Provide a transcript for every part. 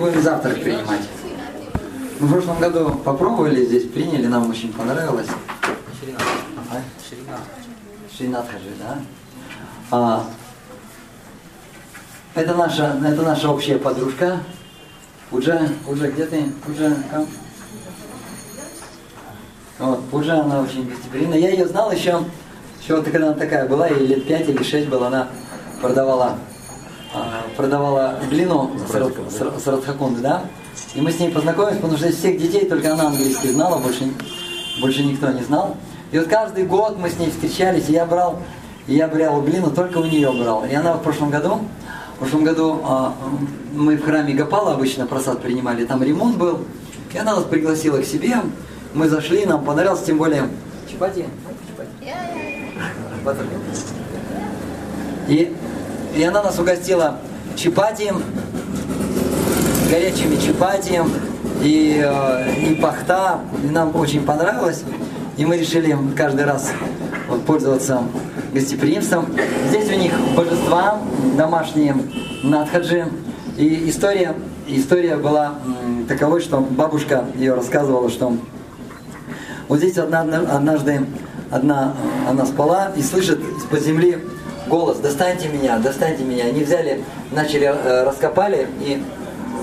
Будем завтрак принимать. Мы в прошлом году попробовали здесь, приняли, нам очень понравилось. Ширина. Хаджи, да? А, это наша, это наша общая подружка. Пуджа, Пуджа, где ты? Пуджа, come. Вот, Пуджа, она очень гостеприимная. Я ее знал еще, еще вот когда она такая была, ей лет пять или шесть было, она продавала, продавала глину с, Рад- с, Рад- с Радхакунды, да? И мы с ней познакомились, потому что из всех детей только она английский знала, больше, больше никто не знал. И вот каждый год мы с ней встречались, и я брал, и я брал глину, только у нее брал. И она в прошлом году, в прошлом году а, мы в храме Гапала обычно просад принимали, там ремонт был, и она нас пригласила к себе, мы зашли, нам понравилось, тем более... Батер. И, и она нас угостила чапати, горячими чапати и, э, и пахта. И нам очень понравилось. И мы решили каждый раз вот, пользоваться гостеприимством. Здесь у них божества домашние надхаджи. И история, история была таковой, что бабушка ее рассказывала, что вот здесь одна, однажды одна, она спала и слышит из-под земли голос «Достаньте меня, достаньте меня». Они взяли, начали, э, раскопали и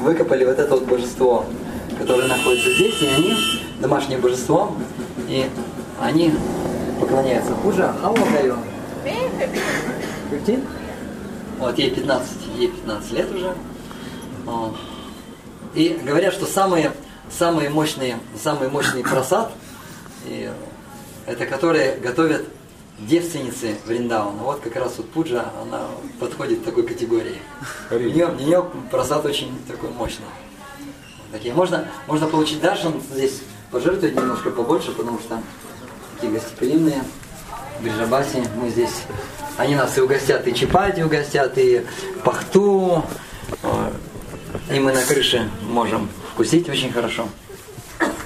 выкопали вот это вот божество, которое находится здесь, и они, домашнее божество, и они поклоняются. Хуже, а вот даю. 15? Вот, ей 15, ей 15 лет уже. И говорят, что самые, самые мощные, самый мощный просад, и это которые готовят девственницы Вриндауна. Вот как раз вот Пуджа, она подходит к такой категории. У нее, у нее просад очень такой мощный. Вот Такие. Можно, можно получить даршан здесь, пожертвовать немножко побольше, потому что такие гостеприимные. Бриджабаси, мы здесь, они нас и угостят, и чапати угостят, и пахту, э, и мы на крыше можем вкусить очень хорошо.